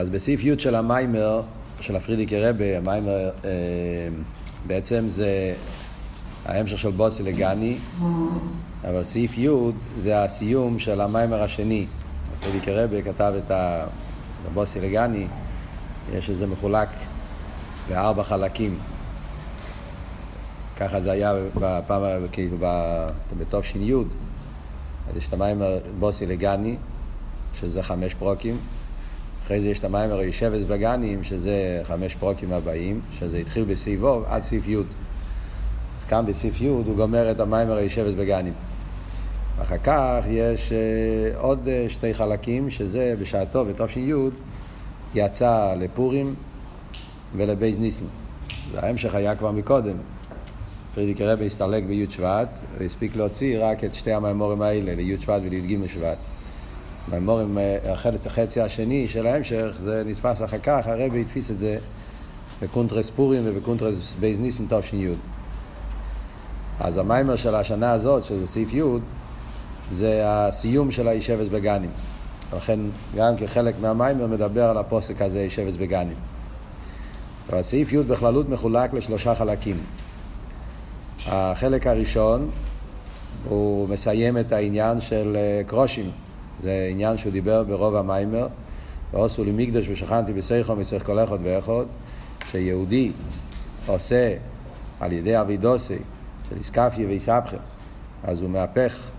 אז בסעיף י' של המיימר, של הפרידיקי רבה, המיימר אה, בעצם זה ההמשך של בוסי לגני, אבל סעיף י' זה הסיום של המיימר השני. הפרידיקי רבה כתב את הבוסי לגני, יש איזה מחולק לארבע חלקים. ככה זה היה בפעם, כאילו, בתש"י. אז יש את המיימר בוסי לגני, שזה חמש פרוקים. אחרי זה יש את המיימר ישבס בגנים, שזה חמש פרוקים הבאים, שזה התחיל בסעיף ו' עד סעיף י'. כאן בסעיף י' הוא גומר את המיימר ישבס בגנים. אחר כך יש uh, עוד uh, שתי חלקים, שזה בשעתו, בתש"י, יצא לפורים ולבייז ניסן. וההמשך היה כבר מקודם. פרידיקער רבי הסתלק בי' שבט, והספיק להוציא רק את שתי המאמרים האלה, לי' שבט ולי"ג שבט. מאמרים, החצי, החצי השני של ההמשך, זה נדפס אחר כך, הרבי הדפיס את זה בקונטרס פורים ובקונטרס ב' ניסן תש"י. אז המאמר של השנה הזאת, שזה סעיף י', זה הסיום של היושבת בגנים. לכן גם כחלק מהמאמר מדבר על הפסוק הזה, יושבת בגנים. והסעיף י' בכללות מחולק לשלושה חלקים. החלק הראשון הוא מסיים את העניין של קרושים. זה עניין שהוא דיבר ברוב המיימר. ועשו לי מקדש ושכנתי בסייחו מסייח כל אחד ואחד, שיהודי עושה על ידי אבידוסי של איסקפיה ואיסבכם, אז הוא מהפך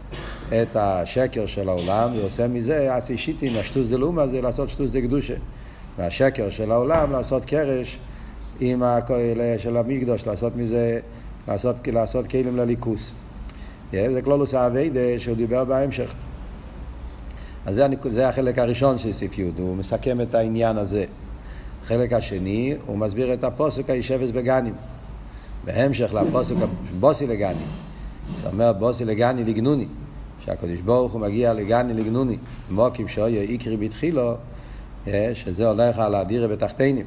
את השקר של העולם ועושה מזה עצי שיטין, השטוס דלומה זה לעשות שטוס דקדושה. מהשקר של העולם לעשות קרש עם הכהל של המקדוש, לעשות מזה, לעשות, לעשות כלים לליכוס. זה כלולוס האביידה שהוא דיבר בהמשך. אז זה, זה החלק הראשון של סעיף י', הוא מסכם את העניין הזה. החלק השני, הוא מסביר את הפוסק הישבס בגנים. בהמשך לפוסק בוסי לגני. זה אומר בוסי לגני לגנוני. שהקדוש ברוך הוא מגיע לגני לגנוני. מוקים שאויה איקרי בתחילו, שזה הולך על הדירה בתחתינים.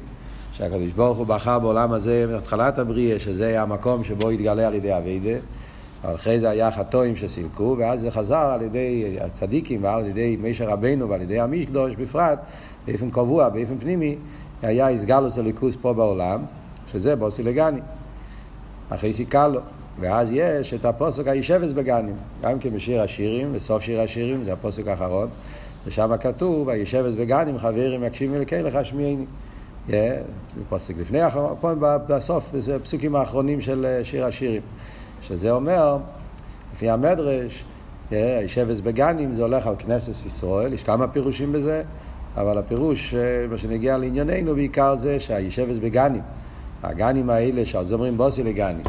שהקדוש ברוך הוא בחר בעולם הזה מהתחלת הבריאה, שזה המקום שבו יתגלה על ידי אביידה. אחרי זה היה חטואים שסילקו, ואז זה חזר על ידי הצדיקים ועל ידי מישר רבנו ועל ידי המשקדוש בפרט, באופן קבוע, באופן פנימי, היה איסגלוס הליכוס פה בעולם, שזה בוסי לגני. אחרי סיכלו. ואז יש את הפוסק הישבס בגנים, גם כן בשיר השירים, בסוף שיר השירים, זה הפוסק האחרון, ושם כתוב, הישבס בגנים, חברים יקשיבים אלוקי לך שמיעיני. Yeah, פוסק לפני האחרון, בסוף, זה הפסוקים האחרונים של שיר השירים. שזה אומר, לפי המדרש, הישבס בגנים זה הולך על כנסת ישראל, יש כמה פירושים בזה, אבל הפירוש, מה שנגיע לענייננו בעיקר זה שהישבס בגנים, הגנים האלה שעל אומרים בוסי לגנים,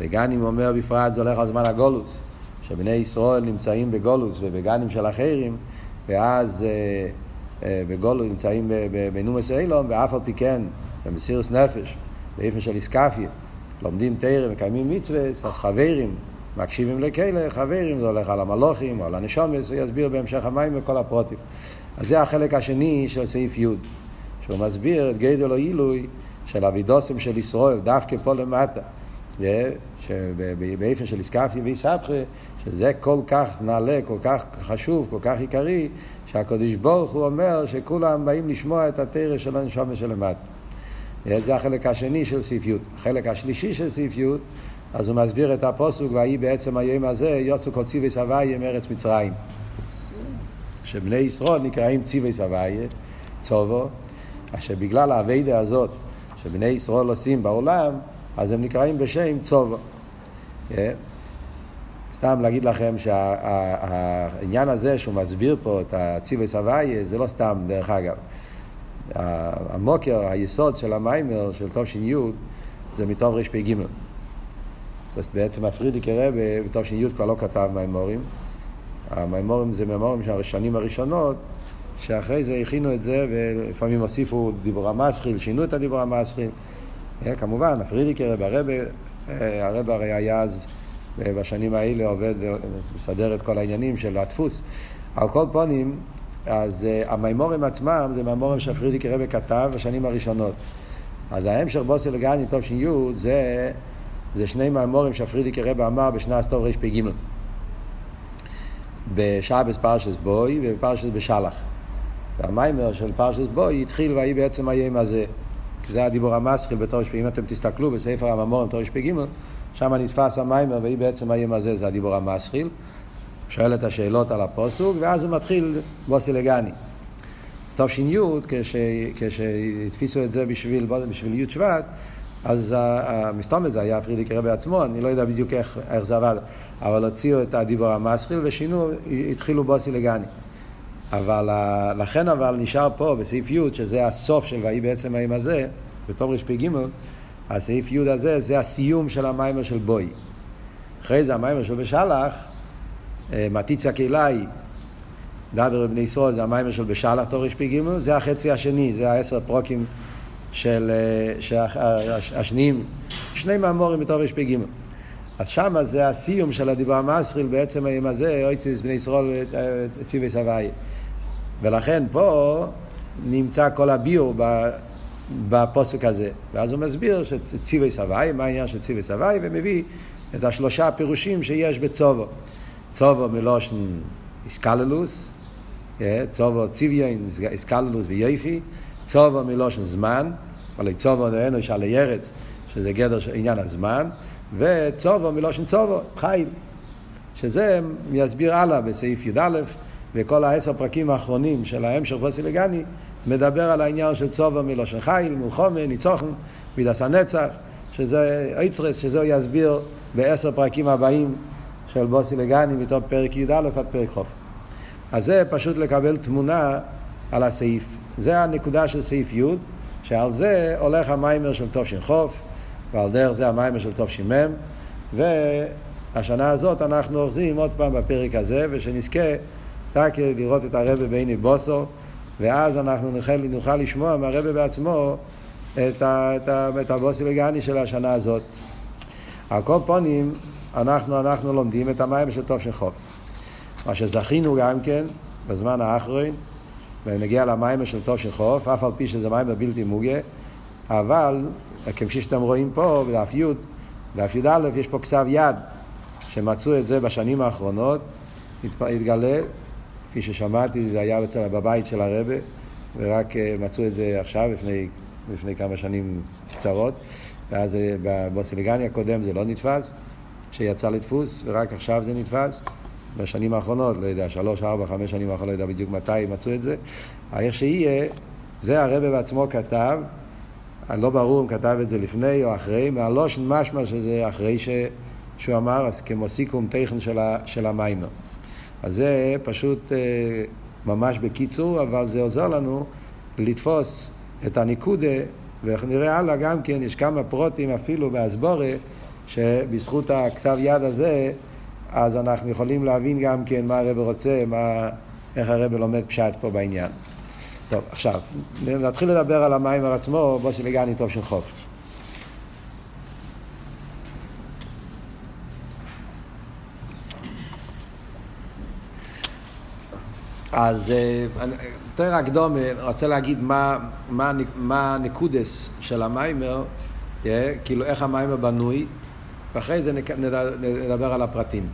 וגנים אומר בפרט זה הולך על זמן הגולוס, שבני ישראל נמצאים בגולוס ובגנים של אחרים, ואז בגולוס נמצאים בנומס אילום, ואף על פי כן, במסירוס נפש, באיפן של איסקפיה. לומדים תרא, מקיימים מצווה, אז חברים, מקשיבים לכאלה, חברים, זה הולך על המלוכים או על הנשומס, הוא יסביר בהמשך המים וכל הפרוטים. אז זה החלק השני של סעיף י', שהוא מסביר את גדל או עילוי של אבידוסם של ישראל, דווקא פה למטה. באופן של איסקפי ואיסבכי, שזה כל כך נעלה, כל כך חשוב, כל כך עיקרי, שהקדוש ברוך הוא אומר שכולם באים לשמוע את התרא של הנשומס שלמטה. זה החלק השני של סעיף י'. החלק השלישי של סעיף י', אז הוא מסביר את הפוסוק, ויהי בעצם היום הזה, יוצאו כל ציווי סבייה מארץ מצרים. שבני ישראל נקראים ציווי סבייה, צובו, אשר בגלל האביידה הזאת שבני ישראל עושים בעולם, אז הם נקראים בשם צובו. סתם להגיד לכם שהעניין הזה שהוא מסביר פה את הציווי סבייה, זה לא סתם, דרך אגב. המוקר, היסוד של המיימר, של תש"י, זה מתום רפ"ג. זאת בעצם הפרידיקי רבה בתש"י כבר לא כתב מיימורים. המיימורים זה מיימורים של השנים הראשונות, שאחרי זה הכינו את זה, ולפעמים הוסיפו דיבור המסחיל, שינו את הדיבור המסחיל. כמובן, הפרידיקי רבה, הרבה, הרבה הרי היה אז, בשנים האלה עובד, מסדר את כל העניינים של הדפוס. על כל פונים, אז uh, המימורים עצמם זה מימורים שהפרידיקי רבי כתב בשנים הראשונות. אז ההמשך בוסי לגני טוב ש"י זה, זה שני מאמרים שהפרידיקער רבי אמר בשנת תרפ"ג. בשבת פרשת בא ובפרשת בשלח. והמאמר של פרשת בא התחיל ויהי בעצם היום הזה. כי זה הדיבור המתחיל בתרפ"ג, אם אתם תסתכלו בספר המאמרים תרפ"ג, שם נדפס המאמר ויהי בעצם היום הזה, זה הדיבור המתחיל. שואל את השאלות על הפסוק, ואז הוא מתחיל באתי לגני. תש"י, כשהדפיסו את זה בשביל, בשביל י' שבט, אז מסתמא זה היה פרידיקער רבי עצמו, אני לא יודע בדיוק איך, איך זה עבד, אבל הוציאו את הדיבור המתחיל ושינו, התחילו באתי לגני. אבל לכן אבל נשאר פה בסעיף י', שזה הסוף של ויהי בעצם היום הזה, בתרפ"ג, הסעיף י' הזה זה הסיום של המאמר של בא. אחרי זה המאמר של בשלח, מה תצעק אלי, דבר אל בני ישראל, זה המאמר של בשלח תרפ"ג, זה החצי השני, זה העשר פרקים של, אה, השניים, שני מאמורים בתור רפ"ג. אז שמה זה הסיום של הדיבר המסריל בעצם היום הזה, אויציס בני ישראל אה, ציווי סבי. ולכן פה נמצא כל הביור בפוסק הזה. ואז הוא מסביר שציווי סבי, מה העניין של ציווי סבי, ומביא את השלושה פירושים שיש בצובו. צובו מלושן איסקללוס, צובו ציוויין איסקללוס ויופי, צובו מלושן זמן, אבל צובו נראינו שעלי ירץ, שזה גדר של עניין הזמן, וצובו מלושן צובו, חיל, שזה יסביר הלאה בסעיף י"א. וכל העשר פרקים האחרונים של ההמשך לגני מדבר על העניין של צובו מלושן חיל, מלחומה, ניצוחן, מידס הנצח, שזה איצרס, שזה יסביר בעשר פרקים הבאים של בוסי לגני מתוך פרק י"א עד פרק חוף. אז זה פשוט לקבל תמונה על הסעיף. זה הנקודה של סעיף י', שעל זה הולך המיימר של חוף, ועל דרך זה המיימר של תושין מ', והשנה הזאת אנחנו אוחזים עוד פעם בפרק הזה, ושנזכה תקר לראות את הרבה בעיני בוסו, ואז אנחנו נוכל, נוכל לשמוע מהרבה בעצמו את, ה, את, ה, את הבוסי לגני של השנה הזאת. על כל פונים, אנחנו, אנחנו לומדים את המים של טוב של חוף. מה שזכינו גם כן בזמן האחרון, ונגיע למים של טוב של חוף, אף על פי שזה מים בלתי מוגה, אבל כפי שאתם רואים פה, בדף י', בדף י"א, יש פה כסב יד, שמצאו את זה בשנים האחרונות, התגלה כפי ששמעתי, זה היה בצל, בבית של הרבה, ורק אה, מצאו את זה עכשיו, לפני, לפני כמה שנים קצרות, ואז אה, בבוסילגני הקודם זה לא נתפס, שיצא לדפוס, ורק עכשיו זה נתפס. בשנים האחרונות, לא יודע, שלוש, ארבע, חמש שנים האחרונות, לא יודע בדיוק מתי מצאו את זה. איך שיהיה, זה הרבה בעצמו כתב, לא ברור אם כתב את זה לפני או אחרי, מהלושן משמע שזה אחרי ש... שהוא אמר, אז כמו סיכום טכן של, ה... של המיימר. אז זה פשוט אה, ממש בקיצור, אבל זה עוזר לנו לתפוס את הניקודה, ואיך נראה הלאה גם כן, יש כמה פרוטים אפילו באסבורה, שבזכות הכסב יד הזה, אז אנחנו יכולים להבין גם כן מה הרב רוצה, מה, איך הרב לומד פשט פה בעניין. טוב, עכשיו, נתחיל לדבר על המים עצמו, בוסי לגני טוב של חוף. אז אה, יותר הקדום, רוצה להגיד מה, מה, מה הנקודס של המיימר, yeah, כאילו איך המיימר בנוי, ואחרי זה נדבר על הפרטים.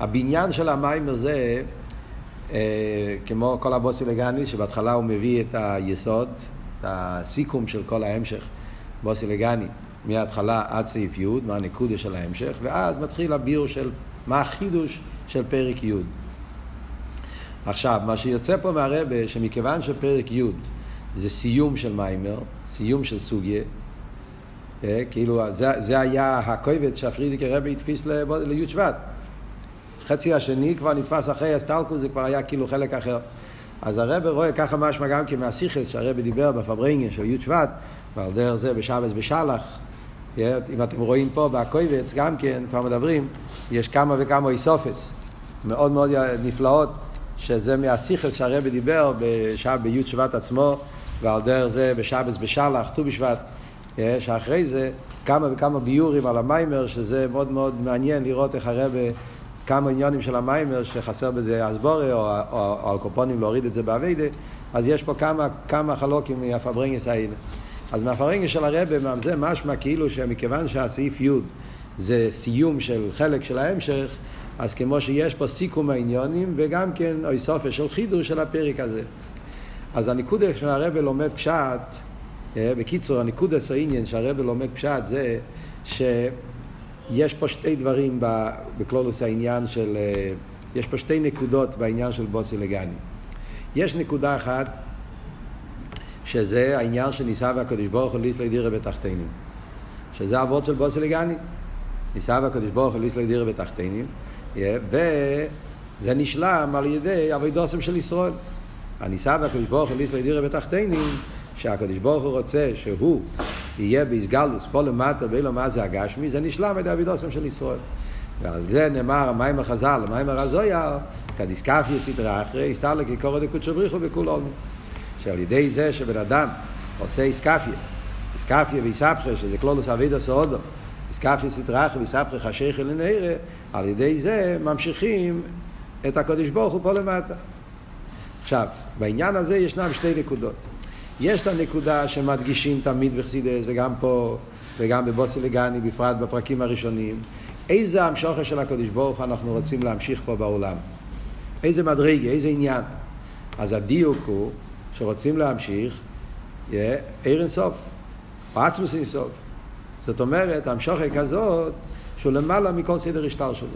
הבניין של המיימר זה, אה, כמו כל הבוסי לגני, שבהתחלה הוא מביא את היסוד, את הסיכום של כל ההמשך, בוסי לגני, מההתחלה עד סעיף י', מה הנקודס של ההמשך, ואז מתחיל הביור של מה החידוש של פרק י'. עכשיו, מה שיוצא פה מהרבה, שמכיוון שפרק י' זה סיום של מיימר, סיום של סוגיה, כאילו זה, היה הקויבץ שהפרידיקי רבי התפיס לי' שבט. חצי השני כבר נתפס אחרי הסטלקוס, זה כבר היה כאילו חלק אחר. אז הרב רואה ככה משמע גם כן מהסיכס שהרב דיבר בפברנגן של י' שבט, ועל דרך זה בשבס בשלח. אה, אם אתם רואים פה בקויבץ גם כן, כבר מדברים, יש כמה וכמה איסופס מאוד מאוד נפלאות שזה מהסיכס שהרבי דיבר בי' שבט עצמו, ועל דרך זה בשבס בשלח, ט"ו בשבט, אה, שאחרי זה כמה וכמה ביורים על המיימר, שזה מאוד מאוד מעניין לראות איך הרבי, כמה עניונים של המיימר, שחסר בזה אסבורי, או, או, או, או על קופונים להוריד את זה באביידה, אז יש פה כמה, כמה חלוקים מהפברנגס האלה. אז מהפברנגס של הרבי, זה משמע כאילו שמכיוון שהסעיף י' זה סיום של חלק של ההמשך, אז כמו שיש פה סיכום העניונים, וגם כן אוי סופר של חידוש של הפרק הזה. אז הניקודה שהרבא לומד פשט, אה, בקיצור, הניקודה העניין שהרבא לומד פשט זה שיש פה שתי דברים בקלולוס העניין של, אה, יש פה שתי נקודות בעניין של בוסי לגני. יש נקודה אחת שזה העניין שניסה והקדוש ברוך הוא ליסלו דירה בתחתינים. שזה אבות של בוסי לגני. ניסה והקדוש ברוך הוא ליסלו דירה בתחתינים. וזה נשלם על ידי אבידוסם של ישראל. הניסה והקדוש ברוך הוא ליסלו דירה בתחתינים, שהקדוש ברוך הוא רוצה שהוא יהיה באיסגלוס פה למטה ואילו מה זה הגשמי, זה נשלם על ידי אבידוסם של ישראל. ועל זה נאמר המים החז"ל, המים הרזויה, כדיסקפיה סדרה אחרי, הסתר כקורא דקודשו בריחו בכול עולמי. שעל ידי זה שבן אדם עושה איסקפיה, איסקפיה ואיסבכה, שזה כלולוס אבידו סעודו, איסקפיה סטראחה ואיסבכה חשיכה לנערה, על ידי זה ממשיכים את הקודש ברוך הוא פה למטה. עכשיו, בעניין הזה ישנם שתי נקודות. יש את הנקודה שמדגישים תמיד בחסידס, וגם פה, וגם בבוסי לגני, בפרט בפרקים הראשונים, איזה המשוכר של הקודש ברוך אנחנו רוצים להמשיך פה בעולם. איזה מדרגה, איזה עניין. אז הדיוק הוא שרוצים להמשיך, יהיה עיר אינסוף, או עצמוס אינסוף. זאת אומרת, המשוכר כזאת, שהוא למעלה מכל סדר השטר שלו.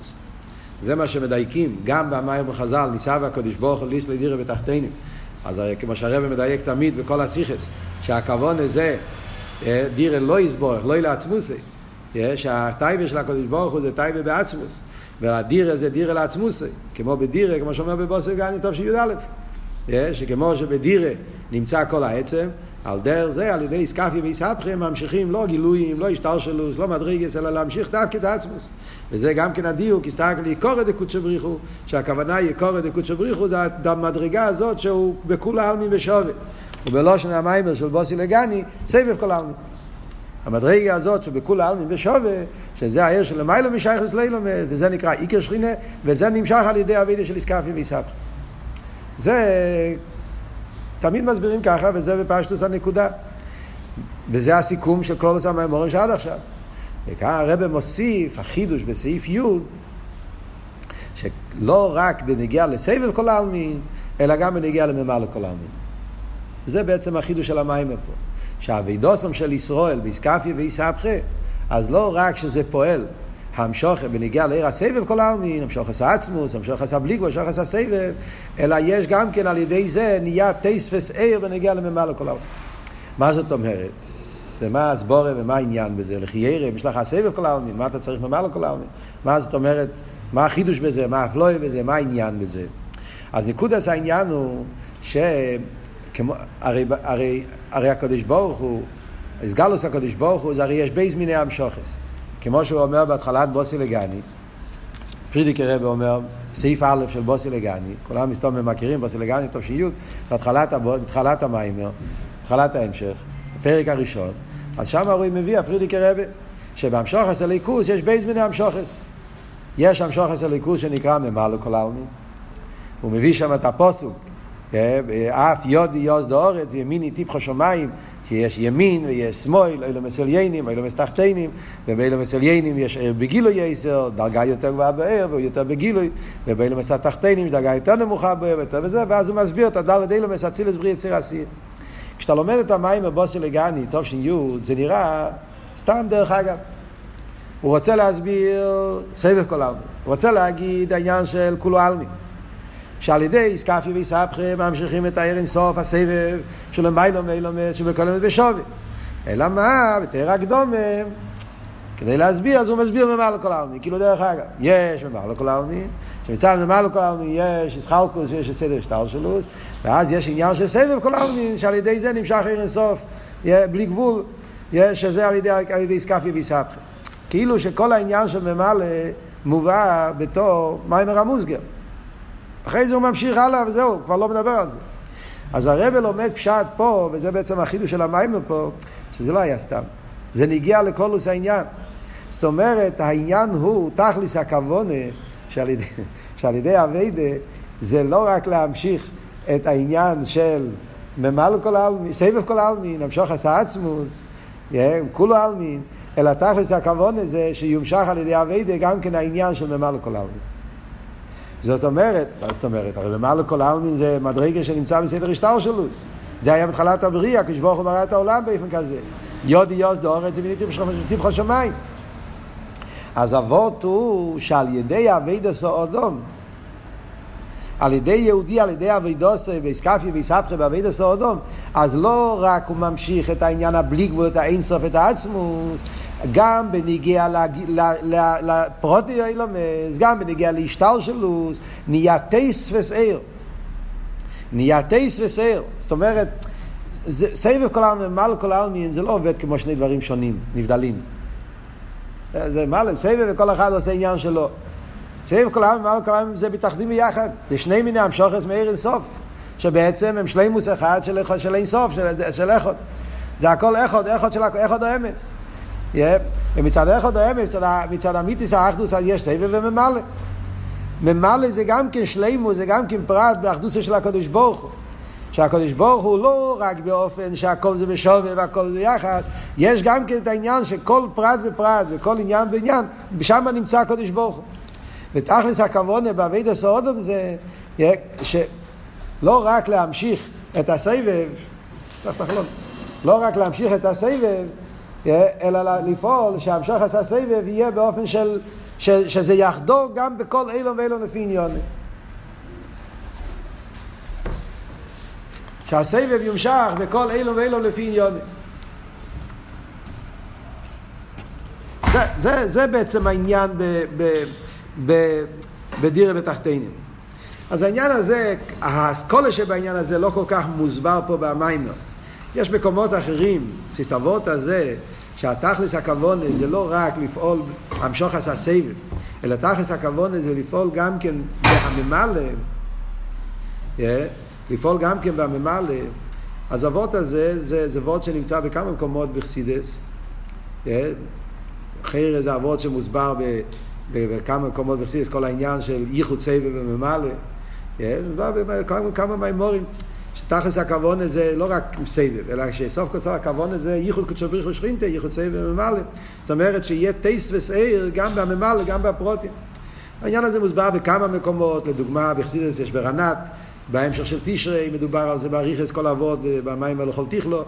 זה מה שמדייקים, גם במים בחז"ל, ניסה והקדוש ברוך הוא ליס לדירה בתחתינים. אז כמו שהרבא מדייק תמיד בכל הסיכס, שהכוון הזה, דירה לא יסבור, לא ילה עצמוסי. שהטייבה של הקדוש ברוך הוא זה טייבה בעצמוס. והדירה זה דירה לעצמוסי. כמו בדירה, כמו שאומר בבוסר גני טוב שי"א. שכמו שבדירה נמצא כל העצם, על דרך זה, על ידי איסקפיה ואיסהפכה, ממשיכים לא גילויים, לא השתלשלוס, לא מדרגס, אלא להמשיך דווקא את עצמוס. וזה גם כן הדיוק, הסתכל יקורא דקודשא בריחו, שהכוונה יקורא דקודשא בריחו, זה המדרגה הזאת שהוא בכול העלמין בשווה. ובלושן המיימר של בוסי לגני, סבב כל העלמין. המדרגה הזאת שבכול העלמין בשווה, שזה העיר של למיילו משייכוס לילומד, וזה נקרא איקר שכינה, וזה נמשך על ידי אבידה של איסקפיה ואיסהפכה. זה תמיד מסבירים ככה, וזה בפשטוס הנקודה. וזה הסיכום של כל אותם האמורים שעד עכשיו. וכאן הרב מוסיף, החידוש בסעיף י', שלא רק בנגיעה לסבב כל העלמין, אלא גם בנגיעה לממר לכל העלמין. זה בעצם החידוש של המים פה. שהאבידוסם של ישראל, באיסקפיה ואיסהפכה, אז לא רק שזה פועל המשוכה בניגיע לעיר הסבב כל העלמין, המשוכס העצמוס, המשוכס הבליגו, המשוכס הסבב, אלא יש גם כן על ידי זה נהיה טייספס עיר בניגיע לממלא כל העלמין. מה זאת אומרת? ומה הסבורה ומה העניין בזה? לכי ירא, יש לך הסבב כל העלמין, מה אתה צריך ממלא כל העלמין? מה זאת אומרת? מה החידוש בזה? מה הפליאה בזה? מה העניין בזה? אז נקודת העניין הוא ש... כמו, הרי, הרי, הרי הקדוש ברוך הוא, התגלות הקדוש ברוך הוא, זה הרי יש ב' מיני המשכות. כמו שהוא אומר בהתחלת באתי לגני, פרידיקער רבי אומר, סעיף א' של באתי לגני, כולם מסתובבים מכירים, באתי לגני, טוב שיהיו, בהתחלת המאמר, התחלת ההמשך, הפרק הראשון, אז שם הוא מביא, הפרידיקער רבי, שבהמשכות אלוקות יש ב' מיני המשכות. יש המשכות אלוקות שנקרא ממלא כל עלמין. הוא מביא שם את הפסוק, אף ידי יסדה ארץ וימיני טפחה שמיים שיש ימין ויש שמאל, עולמות עליונים, עולמות תחתונים, ובעולמות עליונים יש אור בגילוי יותר, דרגה יותר גבוהה באור והוא יותר בגילוי, ובעולמות תחתונים יש דרגה יותר נמוכה באור ויותר וזה, ואז הוא מסביר את הד' עולמות אצילות בריאה יצירה עשייה. כשאתה לומד את המים בבוסי לגני, טוב ש"י, זה נראה סתם דרך אגב. הוא רוצה להסביר סבב כל העלמין. הוא רוצה להגיד העניין של כולו עלמין. שעל ידי איסקפי ואיסהפכה ממשיכים את העיר אינסוף, הסבב של מיילו מיילומס שבכל יום בשווי. אלא מה? בתאר הקדומה, כדי להסביר, אז הוא מסביר ממעל לכל העלמין. כאילו דרך אגב, יש ממעל לכל העלמין, שמצד ממעל לכל העלמין יש איסחלקוס ויש סדר שטר שלוס, ואז יש עניין של סבב כל העלמין, שעל ידי זה נמשך עיר אינסוף, בלי גבול, שזה על ידי, על ידי איסקפי ואיסהפכה. כאילו שכל העניין של ממלא מובא בתור מיימר המוסגר. אחרי זה הוא ממשיך הלאה וזהו, כבר לא מדבר על זה. אז הרב לומד פשט פה, וזה בעצם החידוש של המים פה, שזה לא היה סתם. זה נגיע לקולוס העניין. זאת אומרת, העניין הוא, תכליס הכוונה, שעל ידי, שעל ידי אביידה, זה לא רק להמשיך את העניין של ממלא כל העלמין, סבב כל העלמין, המשוך עשה עצמוס, כולו העלמין, אלא תכלס הכוונה זה שיומשך על ידי אביידה גם כן העניין של ממלא כל העלמין. זאת אומרת, מה זאת אומרת? הרי למעלה כל העלמין זה מדרגה שנמצא בסדר השטר שלוס. זה היה בתחילת הבריאה, כשברוך הוא ברא את העולם באופן כזה. יודי יוס דאורץ וניתי תמחו שמיים. אז אבות הוא שעל ידי אבידס האודום, על ידי יהודי, על ידי אבידוס ואיסקפי ואיסבחי באבידס האודום, אז לא רק הוא ממשיך את העניין הבלי גבול, את האינסוף, את העצמוס, גם בניגיע לפרוטי אילומס, גם בניגיע להשתל שלוס, נהיה טייס וסעיר. נהיה טייס וסעיר. זאת אומרת, סבב כל העלמין ומעל כל העלמין זה לא עובד כמו שני דברים שונים, נבדלים. זה מעל, סבב וכל אחד עושה עניין שלו. סבב כל העלמין ומעל כל העלמין זה מתאחדים ביחד. זה שני מיני המשוכס מאיר אינסוף, שבעצם הם שלימוס אחד של, אינסוף, של, של איכות. זה הכל איכות, איכות של איכות האמס. Yeah. ומצד איכות האמס, מצד, מצד המיתיס האחדוס יש סבב וממלא. ממלא זה גם כן שלימו, זה גם כן פרט באחדוסו של הקדוש ברוך הוא. שהקדוש ברוך הוא לא רק באופן שהכל זה בשווה והכל זה יחד, יש גם כן את העניין שכל פרט ופרט וכל עניין ועניין, שם נמצא הקדוש ברוך הוא. ותכלס הכוונה בעביד הסעודום זה שלא רק להמשיך את הסבב, לא רק להמשיך את הסבב, אלא לפעול שהמשך עשה סבב יהיה באופן של, שזה יחדור גם בכל אילון ואילון לפי עניונים. שהסבב יומשך בכל אילו ואילו לפי עניונים. זה, זה, זה בעצם העניין ב, ב, ב, בדירה בתחתינים. אז העניין הזה, האסכולה שבעניין הזה לא כל כך מוסבר פה במיימר. יש מקומות אחרים, שהסתברות הזה, שהתכלס הכוונה זה לא רק לפעול המשוך עשה סבב, אלא תכלס הכוונה זה לפעול גם כן בהממלא, לפעול גם כן בממלא, אז אבות הזה זה, זה אבות שנמצא בכמה מקומות בחסידס. חיר זה אבות שמוסבר ב, בכמה מקומות בחסידס, כל העניין של ייחוד סבב וממלא. כמה, כמה מימורים. שתכלס הכוון הזה לא רק סבב, אלא שסוף כל סוף הכוון הזה ייחוד קדשו בריך ושכינתה, ייחוד סבב וממלא. זאת אומרת שיהיה טייס וסעיר גם בממלא, גם בפרוטים. העניין הזה מוסבר בכמה מקומות, לדוגמה בחסידס יש ברנת, בהמשך של תשרי מדובר על זה באריכס כל אבות במים הלכול תכלו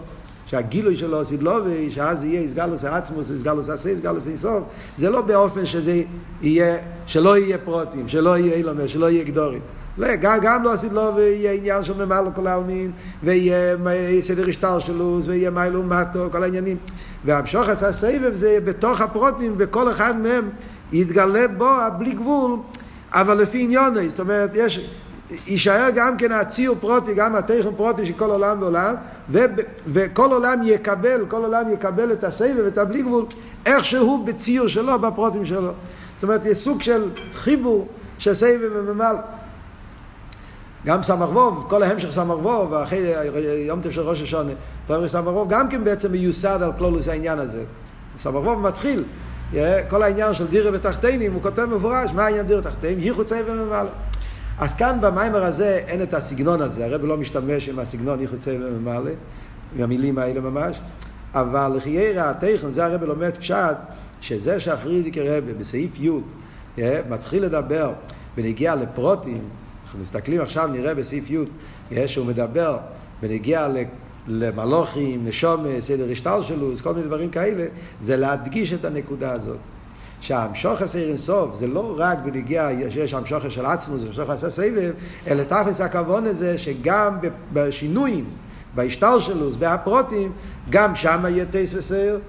שהגילוי שלו סידלובי, שאז יהיה איסגלוס העצמוס, איסגלוס הסייף, איסגלוס איסוף, זה לא באופן שזה יהיה, שלא יהיה פרוטים, שלא יהיה אילומר, שלא יהיה גדורים. לא, גם, גם לא סידלובי יהיה עניין של ממלא כל העלמין, ויהיה סדר השטר שלו, ויהיה מיילו מטו, כל העניינים. והמשוך עשה סבב זה בתוך הפרוטים, וכל אחד מהם יתגלה בו הבלי גבול, אבל לפי עניוני, זאת אומרת, יש... יישאר גם כן הציור פרוטי, גם התכן פרוטי של כל עולם ועולם, ו, וכל עולם יקבל, כל עולם יקבל את הסבב ואת הבלי גבול, איכשהו בציור שלו, בפרוטים שלו. זאת אומרת, יש סוג של חיבור של סבב וממל. גם סמ"ך ווב, כל ההמשך סמ"ך ווב, אחרי יום של ראש השונה, פרמי סמ"ך ווב, גם כן בעצם מיוסד על כלולוס העניין הזה. סמ"ך ווב מתחיל, כל העניין של דירה בתחתינים, הוא כותב מפורש, מה העניין דירה בתחתינים? ייחוד סבב וממל. אז כאן במיימר הזה אין את הסגנון הזה, הרב לא משתמש עם הסגנון יחוצה וממלא, עם המילים האלה ממש, אבל לחיירה התכן, זה הרב לומד פשט, שזה שהפרידיקי רבי בסעיף י' מתחיל לדבר בנגיע לפרוטים, אנחנו מסתכלים עכשיו, נראה בסעיף י', שהוא מדבר בנגיע למלוכים, נשום, סדר השטר שלו, כל מיני דברים כאלה, זה להדגיש את הנקודה הזאת. שהמשוחס עיר אינסוף זה לא רק בנגיע שיש המשוחס של עצמו, זה המשוחס הסבב, אלא תכלס הכוון הזה שגם בשינויים, בהשטר שלו, בהפרוטים, גם שם יהיה טייס וסייר,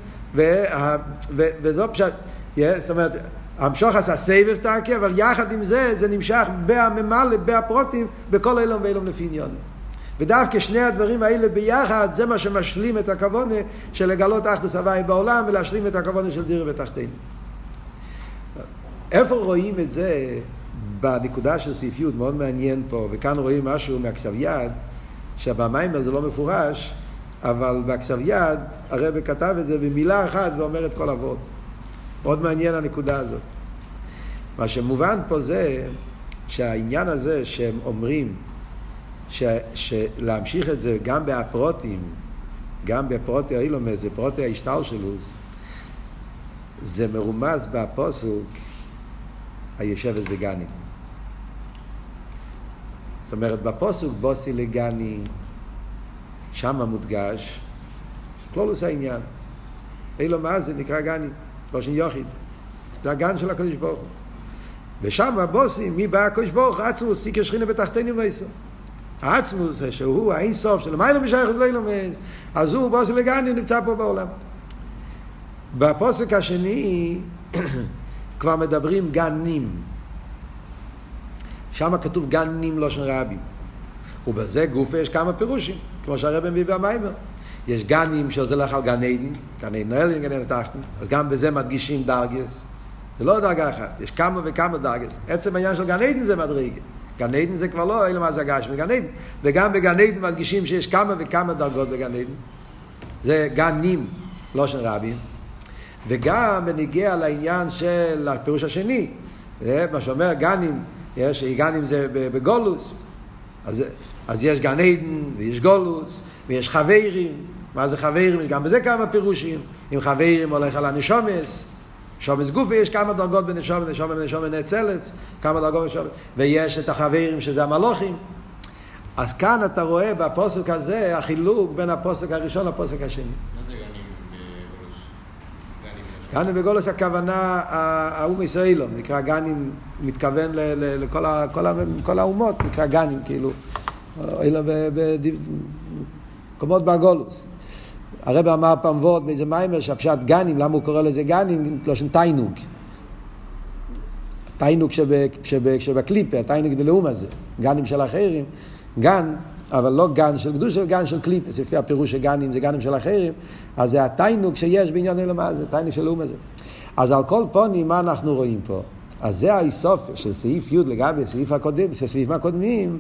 ולא פשוט, זאת אומרת, המשוחס הסבב תקי, אבל יחד עם זה, זה נמשך בהממלא, בהפרוטים, בכל אילום ואילום לפי עניון. ודווקא שני הדברים האלה ביחד, זה מה שמשלים את הכוונה של לגלות אחדוס הוואי בעולם ולהשלים את הכוונה של דירה בתחתינו. איפה רואים את זה בנקודה של סעיפיות, מאוד מעניין פה, וכאן רואים משהו מהכסב יד, שבמיימר זה לא מפורש, אבל בכסב יד הרב כתב את זה במילה אחת ואומר את כל אבות. מאוד מעניין הנקודה הזאת. מה שמובן פה זה שהעניין הזה שהם אומרים ש, שלהמשיך את זה גם בהפרוטים, גם בפרוטי האילומס ופרוטי ההשתלשלוס, זה מרומז בפוסוק היושבת בגנים. זאת אומרת, בפוסוק בוסי לגני, שם מודגש כלולוס העניין. אילו מה זה נקרא גני, לא של יוחיד. זה הגן של הקדוש ברוך הוא. ושם הבוסי, מי בא הקדוש ברוך הוא? עצמוס, סיקר שכינה בתחתינו ואיסו. העצמוס, שהוא האין סוף של מיילא משייך לא ילומס, אז הוא בוסי לגני, נמצא פה בעולם. בפוסק השני כבר מדברים גנים. שם כתוב גנים לא של רבים. ובזה גוף יש כמה פירושים, כמו שהרבן מביא במיימר. יש גנים שזה לך על גן עדן, גן עדן אלין, גן עדן תחתן, אז גם בזה מדגישים דרגס. זה לא דרגה אחת, יש כמה וכמה דרגס. עצם העניין של גן עדן זה מדרגה. גן עדן זה כבר לא אלא מה זה הגש בגן עדן. וגם בגן עדן מדגישים שיש כמה וכמה דרגות בגן עדן. זה גנים, לא של רבים. וגם בניגיע לעניין של הפירוש השני, מה שאומר גנים, יש גנים זה בגולוס, אז, אז יש גן עדן ויש גולוס ויש חברים, מה זה חברים? גם בזה כמה פירושים, אם חברים הולך על הנשומס, שומס גופי יש כמה דרגות בנשומת, נשומת ונשומת נאצלס, כמה דרגות בנשומת, ויש את החברים שזה המלוכים. אז כאן אתה רואה בפוסק הזה החילוק בין הפוסק הראשון לפוסק השני. גנים בגולוס הכוונה, האום ישראלו, נקרא גנים, מתכוון לכל האומות, נקרא גנים, כאילו, אלא במקומות בגולוס. הרב אמר פעם וורד באיזה מיימר שהפשט גנים, למה הוא קורא לזה גנים? לא של תיינוג. תיינוג שבקליפה, התיינוג דלאום הזה, גנים של אחרים, גן, אבל לא גן של קדוש, גן של קליפה, לפי הפירוש של גנים זה גנים של אחרים, אז זה התיינוג שיש בעניין אלו מה זה, תיינוג של לאום הזה. אז על כל פונים, מה אנחנו רואים פה? אז זה האיסופיה של סעיף י' לגבי סעיף הקודם, סעיפים הקודמים,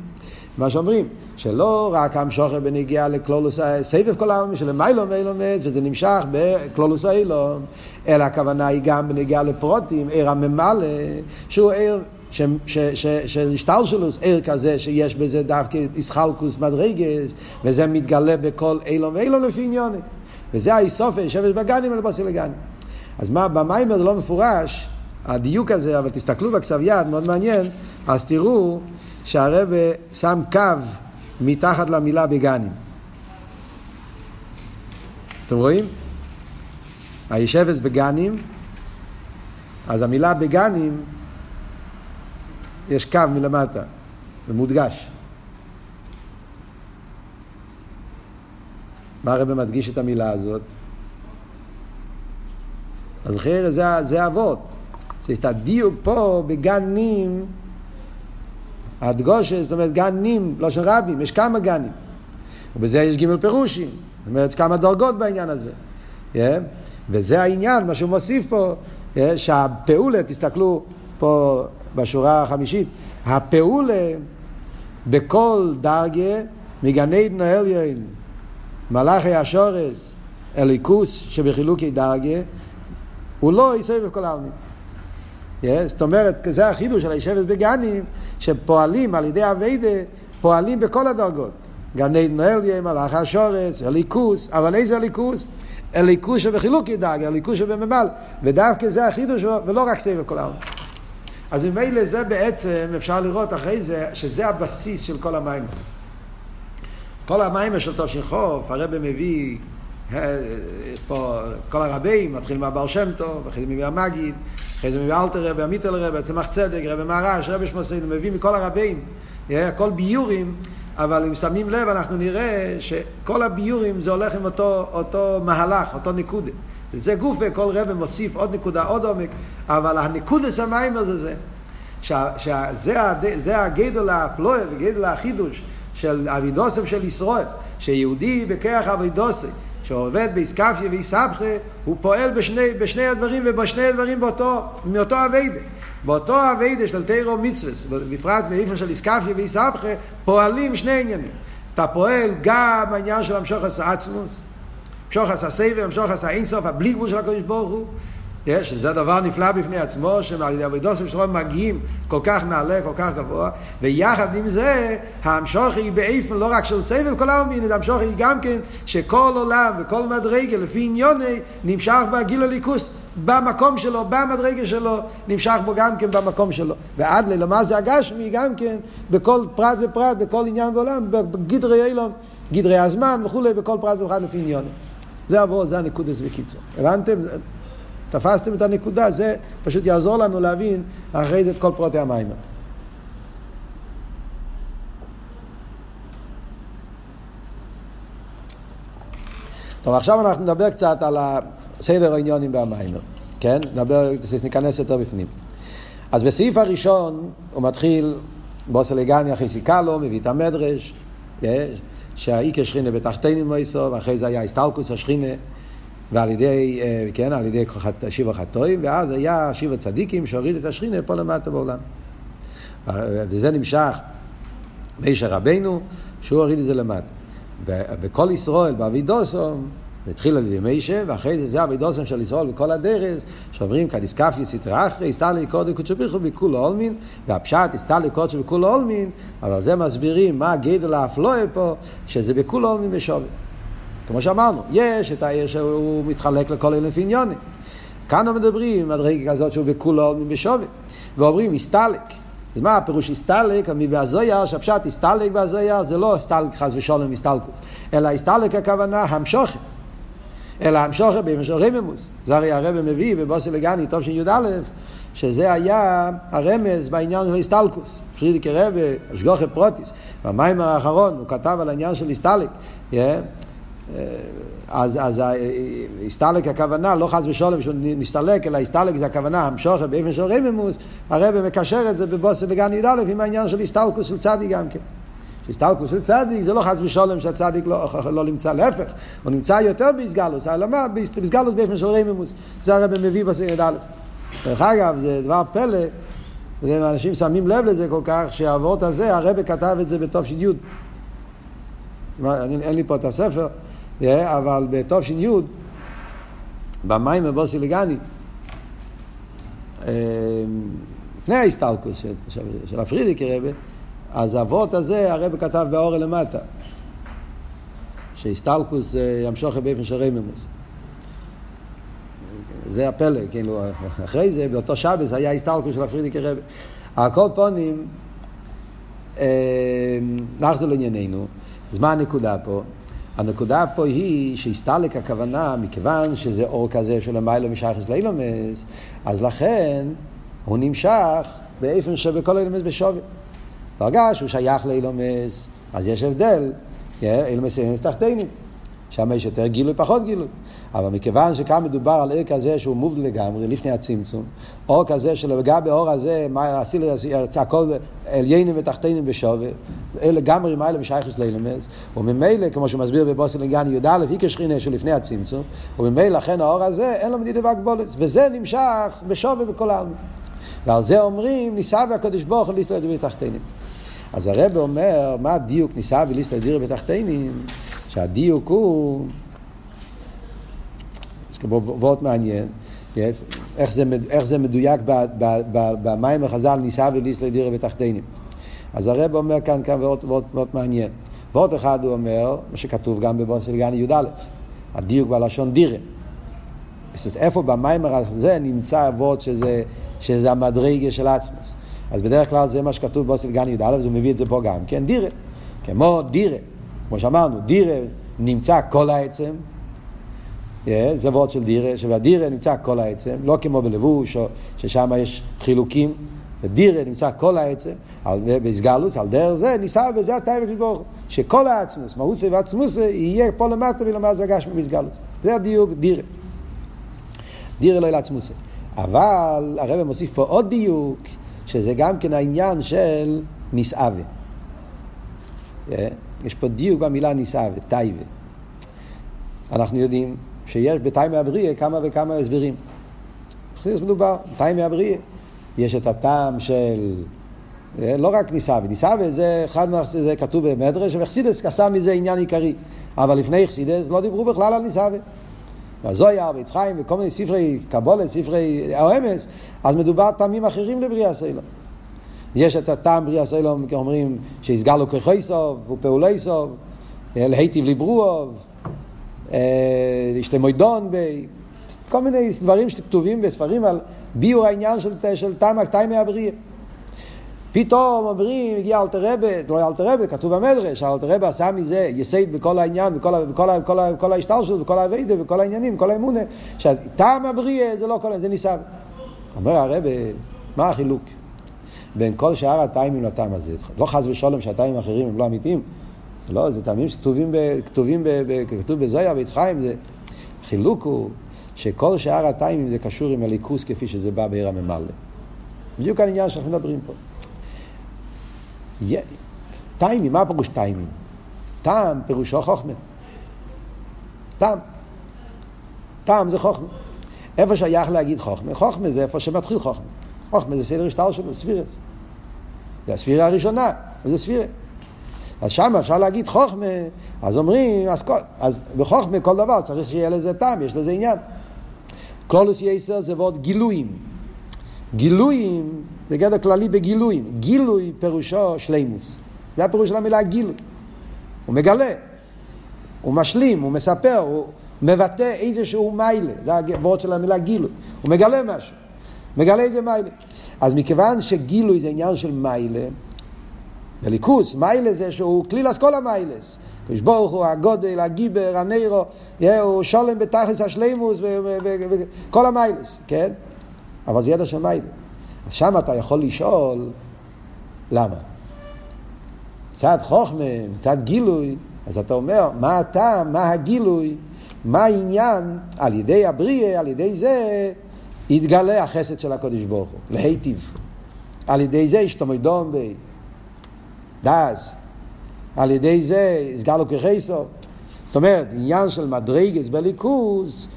מה שאומרים, שלא רק המשוכר בנגיעה לקלולוס, סבב כל העולם של מיילום ואילומס, וזה נמשך בקלולוס האילום, אלא הכוונה היא גם בנגיעה לפרוטים, עיר הממלא, שהוא עיר של השטלשלוס, עיר כזה שיש בזה דווקא איסחלקוס מדרגס, וזה מתגלה בכל אילום ואילום לפי עניונים. וזה האיסופיה, יושבת בגנים ולבוסי לגנים. אז מה, במיימר זה לא מפורש, הדיוק הזה, אבל תסתכלו בכסף יד, מאוד מעניין, אז תראו שהרבה שם קו מתחת למילה בגנים. אתם רואים? הישבס בגנים, אז המילה בגנים, יש קו מלמטה, זה מודגש. מה הרב מדגיש את המילה הזאת? אז אחרי זה, זה אבות. זאת אומרת, הדיוק פה בגנים הדגושה, זאת אומרת גנים, לא של רבים, יש כמה גנים. ובזה יש גימל פירושים, זאת אומרת כמה דרגות בעניין הזה. Yeah. וזה העניין, מה שהוא מוסיף פה, yeah, שהפעולה, תסתכלו פה בשורה החמישית, הפעולה בכל דרגה מגני עדן העליון, מלאכי השורס, אליקוס שבחילוקי דרגה, הוא לא יסבב כל העלמין. Yeah, זאת אומרת, זה החידוש של הישבת בגנים, שפועלים על ידי אביידה, פועלים בכל הדרגות. גני נעליה, מלאך השורס, הליכוס, אבל איזה הליכוס? הליכוס שבחילוק ידאג, הליכוס שבמבל, ודווקא זה החידוש, ולא רק סבב כל העולם. אז ממילא זה בעצם, אפשר לראות אחרי זה, שזה הבסיס של כל המים. כל המים של תושין חוף, הרב מביא, אה, יש פה כל הרבים, מתחיל מהבר שם טוב, אחרי זה מביא המגיד, אחרי זה מביא אלתר רבי, עמיתל רבי, צמח צדק, רבי מהרש, רבי שמוסיין, מביא מכל הרבים, הכל ביורים, אבל אם שמים לב אנחנו נראה שכל הביורים זה הולך עם אותו, אותו מהלך, אותו נקודה. וזה גוף וכל רבי מוסיף עוד נקודה, עוד עומק, אבל הנקודס המים הזה זה, שזה הגדול האפלואה וגדול החידוש של אבידוסם של ישראל, שיהודי בכרך אבידוסם שעובד באיסקפיה ואיסבכה, הוא פועל בשני, בשני הדברים ובשני הדברים באותו, מאותו אביידה. באותו אביידה של תירו מצווה, בפרט מאיפה של איסקפיה ואיסבכה, פועלים שני עניינים. אתה פועל גם בעניין של המשוך עשה עצמוס, המשוך עשה סבב, המשוך עשה אינסוף, הבלי גבול של הקדוש ברוך הוא, שזה דבר נפלא בפני עצמו, שעל ידי אבידוסים שלו מגיעים כל כך נעלה, כל כך גבוה, ויחד עם זה, המשוך היא באיפן לא רק של סבב כל העלמין, המשוך היא גם כן שכל עולם וכל מדרגה לפי עניוני נמשך בגיל הליכוס במקום שלו, במדרגה שלו, נמשך בו גם כן במקום שלו. ועד ללמה זה הגשמי גם כן, בכל פרט ופרט, בכל עניין ועולם, בגדרי אילון, גדרי הזמן וכולי, בכל פרט ופרט לפי עניונים. זה עבור, זה הנקודס בקיצור. הבנתם? תפסתם את הנקודה, זה פשוט יעזור לנו להבין אחרי זה את כל פרוטי המים. טוב, עכשיו אנחנו נדבר קצת על סדר העניונים והמיימר, כן? נדבר, ניכנס יותר בפנים. אז בסעיף הראשון הוא מתחיל בוסלגניה חיסיקלו, מביא את המדרש, שהאיקר שכינה בתחתינו מויסו, ואחרי זה היה הסטלקוס השכינה, ועל ידי, אה, כן, על ידי שיבה חטואים, ואז היה שיבה צדיקים שהוריד את השכינה פה למטה בעולם. וזה נמשך מישר רבנו, שהוא הוריד את זה למטה. בכל ישראל, באבידוסום, זה התחיל על ידי מישה, ואחרי זה זה אבידוסם של ישראל בכל הדרס, שעוברים כדיסקפי סטרא אחרי, הסתלי קודם קודשו ביכו בכולו עולמין, והפשט הסתלי קודשו בכולו עולמין, אבל זה מסבירים מה גדל האפלואה פה, שזה בכולו עולמין בשווי. כמו שאמרנו, יש את העיר שהוא מתחלק לכל אלף עניונים. כאן מדברים על רגע כזאת שהוא בכולו בשווי, ואומרים הסתלק. אז מה הפירוש הסתלק? מהזויר, שהפשט הסתלק בהזויר זה לא הסתלק חס ושלום הסתלקוס, אלא הסתלק הכוונה המשוכת. אלא המשוכר במשך רממוס. זה הרי הרב מביא בבוסי לגני, טוב של י"א, שזה היה הרמז בעניין של הסתלקות. פרידיקער רבי, השגחה פרטית, במאמר האחרון הוא כתב על העניין של הסתלק. Yeah. אז, אז הסתלק הכוונה, לא חס ושלום שהוא נסתלק, אלא הסתלק זה הכוונה, המשכה באופן של רוממות, הרבי מקשר את זה בבאתי לגני י"א עם העניין של הסתלקות של צדיק גם כן. הסתלקות של צדיק זה לא חס ושלום שהצדיק לא, לא נמצא, להפך, הוא נמצא יותר בהתגלות, אלא מה? בהתגלות באופן של רוממות, זה הרב מביא בסרט א'. דרך אגב, זה דבר פלא, ואנשים שמים לב לזה כל כך, שהאבות הזה, הרב כתב את זה בתש"י. אין לי פה את הספר, אבל בתש"י, במים בבוסי לגני, אה, לפני ההסתלקוס של, של, של הפרידיקי רבי, אז האבות הזה הרב כתב באורל למטה, שהסטלקוס ימשוך באופן של רממוס. זה הפלא, כאילו, אחרי זה, באותו שבס היה הסטלקוס של הפרידיקי רבי. על כל פונים, אה, נחזור לענייננו, אז מה הנקודה פה? הנקודה פה היא שהסתלק הכוונה, מכיוון שזה אור כזה של המיילו משייכס לאילומס, אז לכן הוא נמשך באופן שבכל אילומס בשווי. דרגה שהוא שייך לאילומס, אז יש הבדל, אילומס אילומס תחתינים. שם יש יותר גילוי, פחות גילוי. אבל מכיוון שכאן מדובר על עיר כזה שהוא מובד לגמרי, לפני הצמצום, אור כזה שלגבי האור הזה, מה עשי יצא הכל עליינים ותחתינים בשווה, לגמרי מה אלה משייכס לאילומס, וממילא, כמו שהוא מסביר בבוסל לגני י"א, איקר שכינה שלפני הצמצום, וממילא לכן האור הזה אין לו מדידה והגבולת, וזה נמשך בשווה בכל העלמין. ועל זה אומרים, ניסה והקדוש ברוך הוא ליסטר בתחתינים. אז הרב אומר, מה הדיוק ניסה וליסטר דירה בתחתינים? שהדיוק הוא, יש פה וורט מעניין, איך זה, איך זה מדויק במים החז"ל ניסה וליסטר דירה בתחתינים. אז הרב אומר כאן, כאן וורט, וורט מעניין. וורט אחד הוא אומר, מה שכתוב גם בבוסלגני י"א, הדיוק בלשון דירה. איפה במיימר הזה נמצא וורט שזה, שזה המדרגה של עצמוס. אז בדרך כלל זה מה שכתוב באוסל גן י"א, הוא מביא את זה פה גם כן, דירה. כמו דירה, כמו שאמרנו, דירה נמצא כל העצם, yeah, זה וורד של דירה, שבדירה נמצא כל העצם, לא כמו בלבוש, ששם יש חילוקים, בדירה נמצא כל העצם, בסגלוס, על דרך זה ניסה וזה הטייבק של ברוך שכל העצמוס, מהוסי ועצמוסי, יהיה פה למטה ולמטה זה הגשמי בסגלוס. זה הדיוק, דירה. דירה לא יהיה לעצמוסי. אבל הרב מוסיף פה עוד דיוק, שזה גם כן העניין של נסעווה. אה? יש פה דיוק במילה נסעווה, טייבה. אנחנו יודעים שיש בתיימי הבריאה כמה וכמה הסברים. חסידס מדובר, תיימי הבריאה. יש את הטעם של... אה, לא רק ניסאווה, ניסאווה זה אחד מה... זה כתוב במדרש, וחסידס עשה מזה עניין עיקרי. אבל לפני חסידס לא דיברו בכלל על ניסאווה. והזויר ויצחיים וכל מיני ספרי קבולת, ספרי האמס, אז מדובר טעמים אחרים לבריאה סלום. יש את הטעם בריאה סלום, אומרים שיסגר לו כחי סוף ופעולי סוף, להיטיב ליברואוב, מוידון בי, כל מיני דברים שכתובים בספרים על ביור העניין של, של תמ"א, תמ"א הבריאה. פתאום אומרים, הגיע אלתר רבה, לא אלתר רבה, כתוב במדרש, אלתר רבה עשה מזה יסייד בכל העניין, בכל, בכל, בכל, בכל ההשתל שלו, בכל האביידה, בכל העניינים, בכל האמונה, שטעם הבריאה זה לא כל זה ניסה. אומר הרבה, מה החילוק בין כל שאר הטיימים לטעם הזה? לא חס ושלום שהטיימים האחרים הם לא אמיתיים, זה לא, זה טעמים שכתובים, כתובים, כתוב בזויה, ביצחיים, זה... החילוק הוא שכל שאר הטיימים זה קשור עם הליכוס כפי שזה בא בעיר הממלא. בדיוק העניין שאנחנו מדברים פה. טיימים, מה פירוש טיימים? טעם פירושו חוכמה. טעם. טעם זה חוכמה. איפה שייך להגיד חוכמה? חוכמה זה איפה שמתחיל חוכמה. חוכמה זה סדר השטר שלו, ספירס. זה הספירה הראשונה, זה ספירה. אז שם אפשר להגיד חוכמה, אז אומרים, אז, כל, אז בחוכמה כל דבר צריך שיהיה לזה טעם, יש לזה עניין. קלולוס יסר זה ועוד גילויים. גילויים זה גדר כללי בגילויים. גילוי פירושו שלימוס. זה הפירוש של המילה גילוי. הוא מגלה, הוא משלים, הוא מספר, הוא מבטא איזשהו מיילה. זה הוורד של המילה גילוי. הוא מגלה משהו. מגלה איזה מיילה. אז מכיוון שגילוי זה עניין של מיילה, בליכוס, מיילה זה שהוא כליל אסכולה מיילס. קדוש ברוך הוא, הגודל, הגיבר, הנירו, הוא שולם בתכלס השלימוס וכל המיילס, כן? אבל זה ידע של מיילה. אז שם אתה יכול לשאול, למה? מצד חוכמה, מצד גילוי, אז אתה אומר, מה הטעם, מה הגילוי, מה העניין, על ידי הבריאה, על ידי זה, יתגלה החסד של הקודש ברוך הוא, להיטיב. על ידי זה ישתמדום בי, דאז. על ידי זה יסגר לו כחסו. זאת אומרת, עניין של מדרגס בליכוז,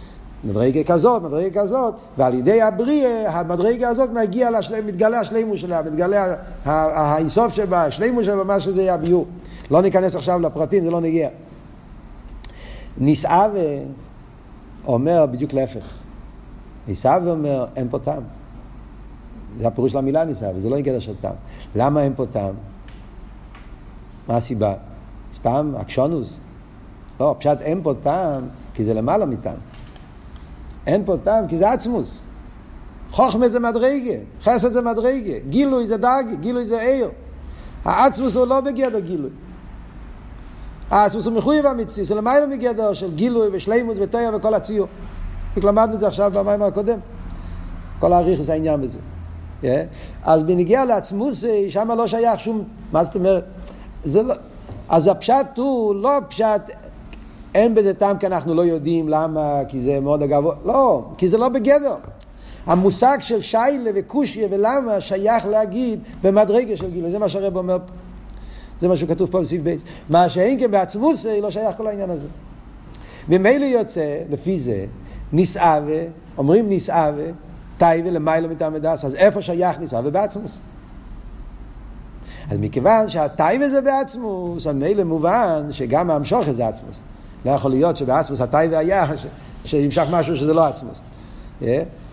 מדרגה כזאת, מדרגה כזאת, ועל ידי הבריאה, המדרגה הזאת מגיע, לשל... מתגלה השלימוס שלה, מתגלה האיסוף שבה, השלימוס שלה, מה שזה יהיה הביור. לא ניכנס עכשיו לפרטים, זה לא נגיע. נישאווה אומר בדיוק להפך. נישאווה אומר, אין פה טעם. זה הפירוש של המילה נישאווה, זה לא נגד של טעם. למה אין פה טעם? מה הסיבה? סתם עקשונוס? לא, פשט אין פה טעם, כי זה למעלה מטעם. אין פה טעם, כי זה עצמוס. חוכמה זה מדרגה, חסד זה מדרגה, גילוי זה דאגי, גילוי זה עיר. העצמוס הוא לא בגדר גילוי. העצמוס הוא מחויב אמיתי, זה למעלה מגדר של גילוי ושלימוס ותרא וכל הציור. למדנו את זה עכשיו במים הקודם. כל האריך זה העניין בזה. Yeah. אז בנגיע לעצמוס, שם לא שייך שום, מה זאת אומרת? זה לא, אז הפשט הוא לא פשט אין בזה טעם כי אנחנו לא יודעים למה, כי זה מאוד הגבוה, לא, כי זה לא בגדר. המושג של שאלה וקושיה ולמה שייך להגיד במדרגה של גילוי, זה מה שהרבי אומר פה. זה מה שכתוב פה בסעיף ב'. מה שאין כן בעצמות לא שייך כל העניין הזה. ממילא יוצא, לפי זה, נתאווה, אומרים נתאווה, תאווה למעלה מטעם ודעת, אז איפה שייך נתאווה בעצמות? אז מכיוון שהטייבה זה בעצמוס, אז מילא מובן שגם המשוך זה עצמוס. לא יכול להיות שבאסמוס הטייבה היה שימשך משהו שזה לא עצמוס.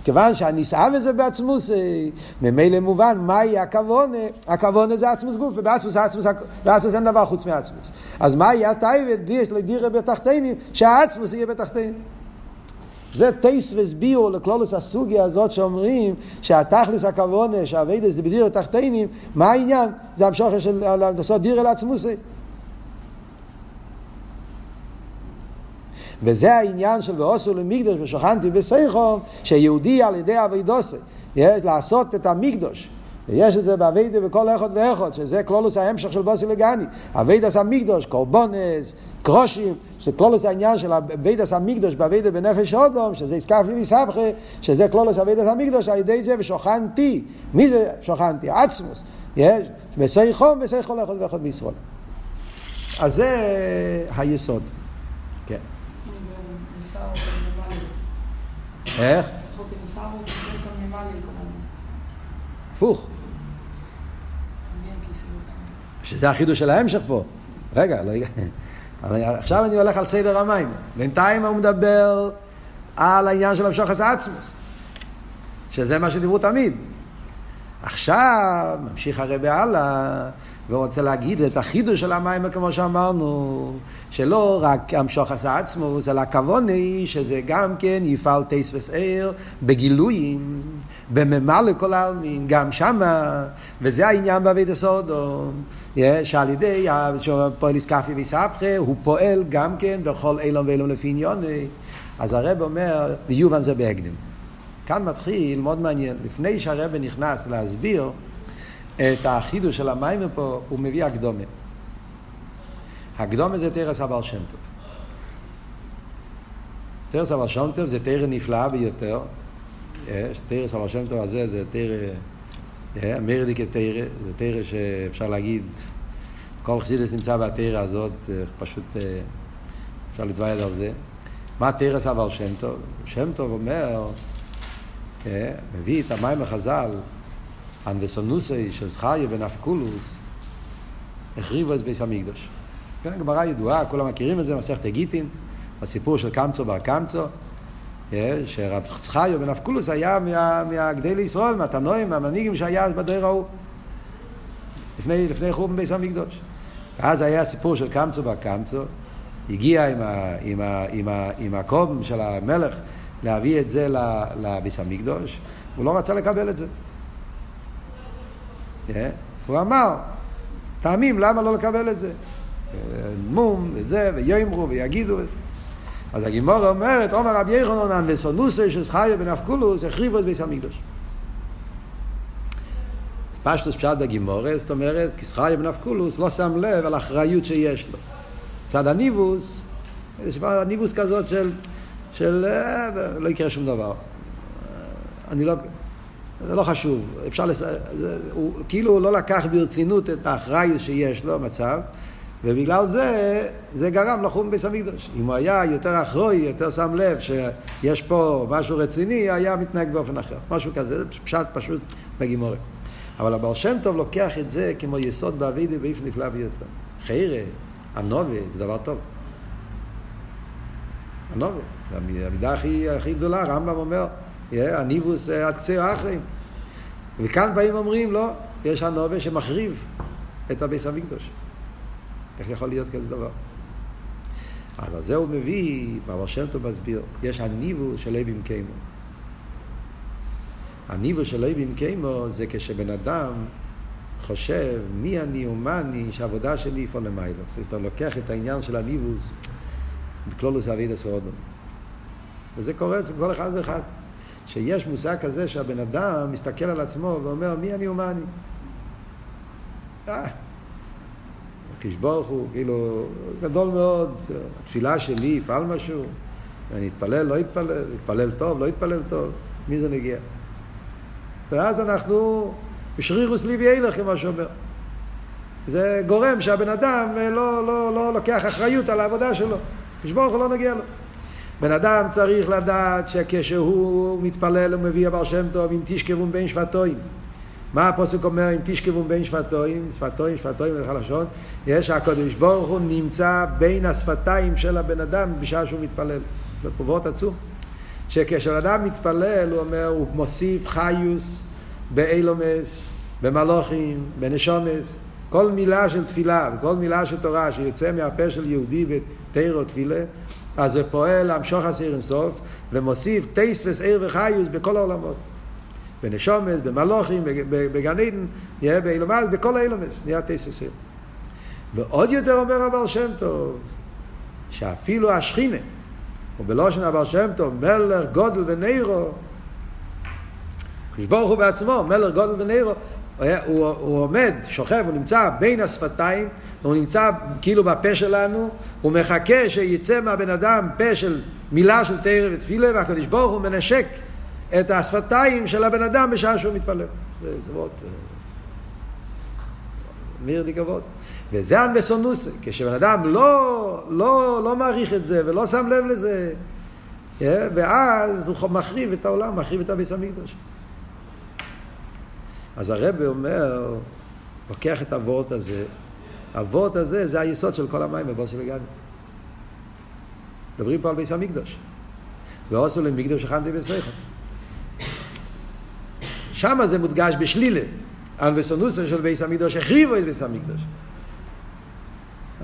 כיוון שהנישאה וזה בעצמוס, ממילא מובן מהי הכוונה, הכוונה זה עצמוס גוף, ובאסמוס באסמוס אין דבר חוץ מעצמוס. אז מהי הטייבה, יש לדירה בתחתינים, שהעצמוס יהיה בתחתינים. זה טייס וסביאו לכלולוס הסוגיה הזאת שאומרים שתכלית הכוונה, שהעבודה זה בדירה בתחתונים, מה העניין? זה המשכה של לעשות דירה לעצמותו. וזה העניין של ועשו לי מקדש ושכנתי בתוכם, שיהודי על ידי עבודתו, יש לעשות את המקדש. ויש את זה בעבודה בכל אחד ואחד, שזה קלולוס ההמשך של בוסי לגני. אביידס המקדוש, קורבונס, קרושים, שכללות העניין של עבודת המקדש בעבודה בנפש אדם, שזה אתכפיא ואתהפכא, שזה קלולוס אביידס המקדוש, על ידי זה ושוכנתי. מי זה שוכנתי? עצמוס. יש, בסייחום, בסייח כל אחד ואחד בישראל. אז זה היסוד. כן. איך? הפוך. שזה החידוש של ההמשך פה. רגע, לא עכשיו אני הולך על סדר המים. בינתיים הוא מדבר על העניין של המשוחס עצמוס, שזה מה שדיברו תמיד. עכשיו ממשיך הרבה הלאה והוא רוצה להגיד את החידוש של המים, כמו שאמרנו, שלא רק המשוך עשה עצמו, אלא הכוון היא שזה גם כן יפעל טייס וסעיר בגילויים, בממה לכל העלמין, גם שמה, וזה העניין בעביד הסודו, שעל ידי פועל איסקפי ויסבכה, הוא פועל גם כן בכל אילון ואילון לפי עניוני. אז הרב אומר, ויובן זה בהקדם. כאן מתחיל, מאוד מעניין, לפני שהרב נכנס להסביר את החידוש של המים פה, הוא מביא הקדומה. הקדומה זה תרס הבעל שם טוב. תרס הבעל שם טוב זה תרא נפלאה ביותר. יש, תרס הבעל שם טוב הזה זה תרא, אמרדיקה תרא, זה תרא שאפשר להגיד, כל חסידס נמצא בתרא הזאת, פשוט אפשר לתבעד על זה. מה תרס הבעל שם טוב? שם טוב אומר, מביא את המים החז"ל, אנבסונוסי של זכריה בן אבקולוס, החריבו את ביס המקדוש. כן, גמרא ידועה, כולם מכירים את זה, מסכת הגיטין, הסיפור של קמצו בר קמצו, שרב זכריה בן אבקולוס היה מה, מהגדי לישראל, מהתנועים, מהמנהיגים שהיה אז בדור ההוא, לפני, לפני חורבן ביס המקדוש. ואז היה הסיפור של קמצו בר קמצו, הגיע עם, ה, עם, ה, עם, ה, עם הקום של המלך להביא את זה לביס המקדוש, הוא לא רצה לקבל את זה. הוא אמר, טעמים, למה לא לקבל את זה? מום, וזה, ויאמרו, ויגידו. אז הגימורה אומרת, עומר רבי של זכריה בן אבקולוס, החריבו את ביס המקדוש. אז פשטוס פשט בגימורה, זאת אומרת, בן אבקולוס לא שם לב על האחריות שיש לו. צד הניבוס, יש ניבוס כזאת של, של לא יקרה שום דבר. אני לא, זה לא חשוב, אפשר, לס... זה, הוא כאילו לא לקח ברצינות את האחריות שיש לו, מצב, ובגלל זה, זה גרם לחום ביס המקדוש. אם הוא היה יותר אחרוי, יותר שם לב שיש פה משהו רציני, היה מתנהג באופן אחר. משהו כזה, זה פשט פשוט בגימורי. אבל הבעל שם טוב לוקח את זה כמו יסוד באבידי באיף נפלא ביותר. חיירה, הנובי, זה דבר טוב. הנובי, זה המידה הכי, הכי גדולה, הרמב"ם אומר. הניבוס עד קצה האחרים. וכאן באים ואומרים, לא, יש הנובה שמחריב את הביס המקדוש. איך יכול להיות כזה דבר? אז על זה הוא מביא, בעבר שם טוב מסביר, יש הניבוס של אבים קיימו. הניבוס של אבים קיימו זה כשבן אדם חושב מי אני ומה אני, שהעבודה שלי יפעל למיילו. זאת אומרת, לוקח את העניין של הניבוס בכלולוס אבידס אודום. וזה קורה אצל כל אחד ואחד. שיש מושג כזה שהבן אדם מסתכל על עצמו ואומר מי אני ומה אני. אה, ברוך הוא, כאילו, גדול מאוד, התפילה שלי יפעל משהו, ואני אתפלל, לא אתפלל, אתפלל טוב, לא אתפלל טוב, מי זה נגיע? ואז אנחנו בשרירוס ליבי אילך, כמו שאומר. זה גורם שהבן אדם לא, לא, לא לוקח אחריות על העבודה שלו. הקדוש הוא לא נגיע לו. בן אדם צריך לדעת שכשהוא מתפלל הוא מביא הבר שם טוב אם תשכבום בין שבטוים. מה הפוסק אומר אם תשכבום בין שבטוים, שפתוים, שפתוים זה חלשון, יש הקדוש ברוך הוא נמצא בין השפתיים של הבן אדם בשעה שהוא מתפלל. זה פרוות עצום. שכשאדם מתפלל הוא אומר, הוא מוסיף חיוס באילומס, במלוכים, בנשומס. כל מילה של תפילה וכל מילה של תורה שיוצא מהפה של יהודי בתירו תפילה, אז זה פועל להמשוך הסיר אינסוף, ומוסיף טייס וסעיר וחיוס בכל העולמות. בנשומס, במלוכים, בגן עדן, נהיה באילומס, בכל האילומס, נהיה טייס וסעיר. ועוד יותר אומר הבעל שם טוב, שאפילו השכינה, ובלושן הבעל שם טוב, מלך גודל ונרו, ברוך הוא בעצמו, מלך גודל ונרו, הוא, הוא, הוא עומד, שוכב, הוא נמצא בין השפתיים, הוא נמצא כאילו בפה שלנו, הוא מחכה שיצא מהבן אדם פה של מילה של תרא ותפילה, והקדוש ברוך הוא מנשק את השפתיים של הבן אדם בשעה שהוא מתפלל. זה מאוד... מיר די כבוד. וזה אנבסונוסי, כשבן אדם לא, לא, לא מעריך את זה ולא שם לב לזה, ואז הוא מחריב את העולם, מחריב את הביס המקדוש. אז הרב אומר, לוקח את הוורט הזה, הוורט הזה זה היסוד של כל המים בבוסי וגני. מדברים פה על ביס המקדוש. ועושו למקדוש הכנתי בסייכו. שם זה מודגש בשלילה. אנבסונוסו של ביס המקדוש החריבו את ביס המקדוש.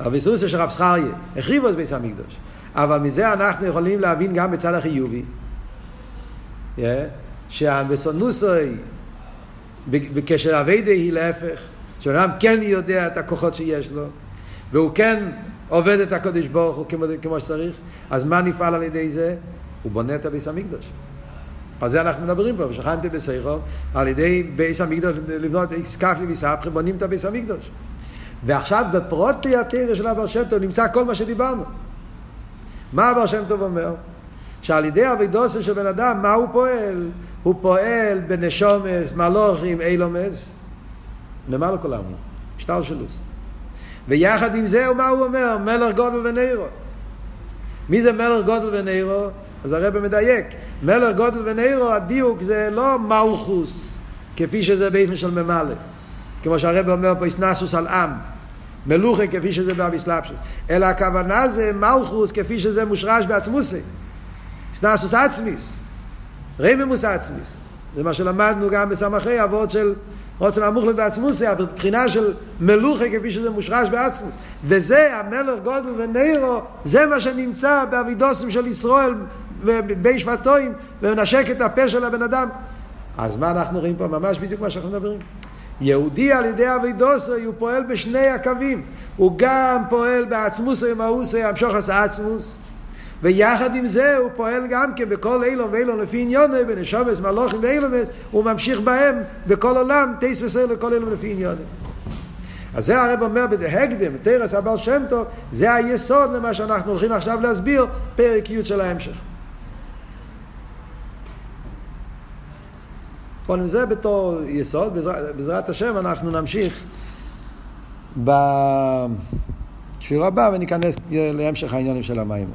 אנבסונוסו של רב זכריה החריבו את ביס המקדוש. אבל מזה אנחנו יכולים להבין גם בצד החיובי, yeah, שהאנבסונוסוי בקשר אביידה היא להפך, שאדם כן יודע את הכוחות שיש לו, והוא כן עובד את הקודש ברוך הוא כמו, כמו שצריך, אז מה נפעל על ידי זה? הוא בונה את הביס המקדוש. על זה אנחנו מדברים פה, ושכנתי בסייחו, על ידי ביס המקדוש, לבנות סקפי וסבכי, בונים את הביס המקדוש. ועכשיו בפרוטי התרא של הבר שם טוב נמצא כל מה שדיברנו. מה הבר שם טוב אומר? שעל ידי אבידוסה של בן אדם, מה הוא פועל? הוא פועל בנשומס, מלוכים, אילומס, למעלה כל העמים, שטר שלוס. ויחד עם זה, מה הוא אומר? מלך גודל ונרו. מי זה מלך גודל ונרו? אז הרב מדייק. מלך גודל ונרו, הדיוק זה לא מלכוס, כפי שזה באיפן של ממלא. כמו שהרב אומר פה, איסנסוס על עם. מלוכה כפי שזה באביסלאפשוס. אלא הכוונה זה מלכוס כפי שזה מושרש בעצמוסי. איסנסוס עצמיס. רמימוס עצמיס. זה מה שלמדנו גם בסמכי אבות של רוצן המוחלט בעצמוסי, הבחינה של מלוכה כפי שזה מושרש בעצמוס. וזה המלך גודל ונירו, זה מה שנמצא באבידוסים של ישראל ובי שבטוים, ומנשק את הפה של הבן אדם. אז מה אנחנו רואים פה? ממש בדיוק מה שאנחנו מדברים. יהודי על ידי אבידוסי הוא פועל בשני הקווים. הוא גם פועל בעצמוסי ומאוסי, המשוך עשה עצמוס. ויחד עם זה הוא פועל גם כן בכל אילון ואילון לפי עניונו, בנשומס, מלוכים ואילומס, הוא ממשיך בהם בכל עולם, טייס וסייל לכל אילון לפי עניונו. אז זה הרב אומר בדהקדם, תרס הבעל שם טוב, זה היסוד למה שאנחנו הולכים עכשיו להסביר, פרק י' של ההמשך. אבל זה בתור יסוד, בעזרת השם אנחנו נמשיך בשיעור הבא וניכנס להמשך העניינים של המים.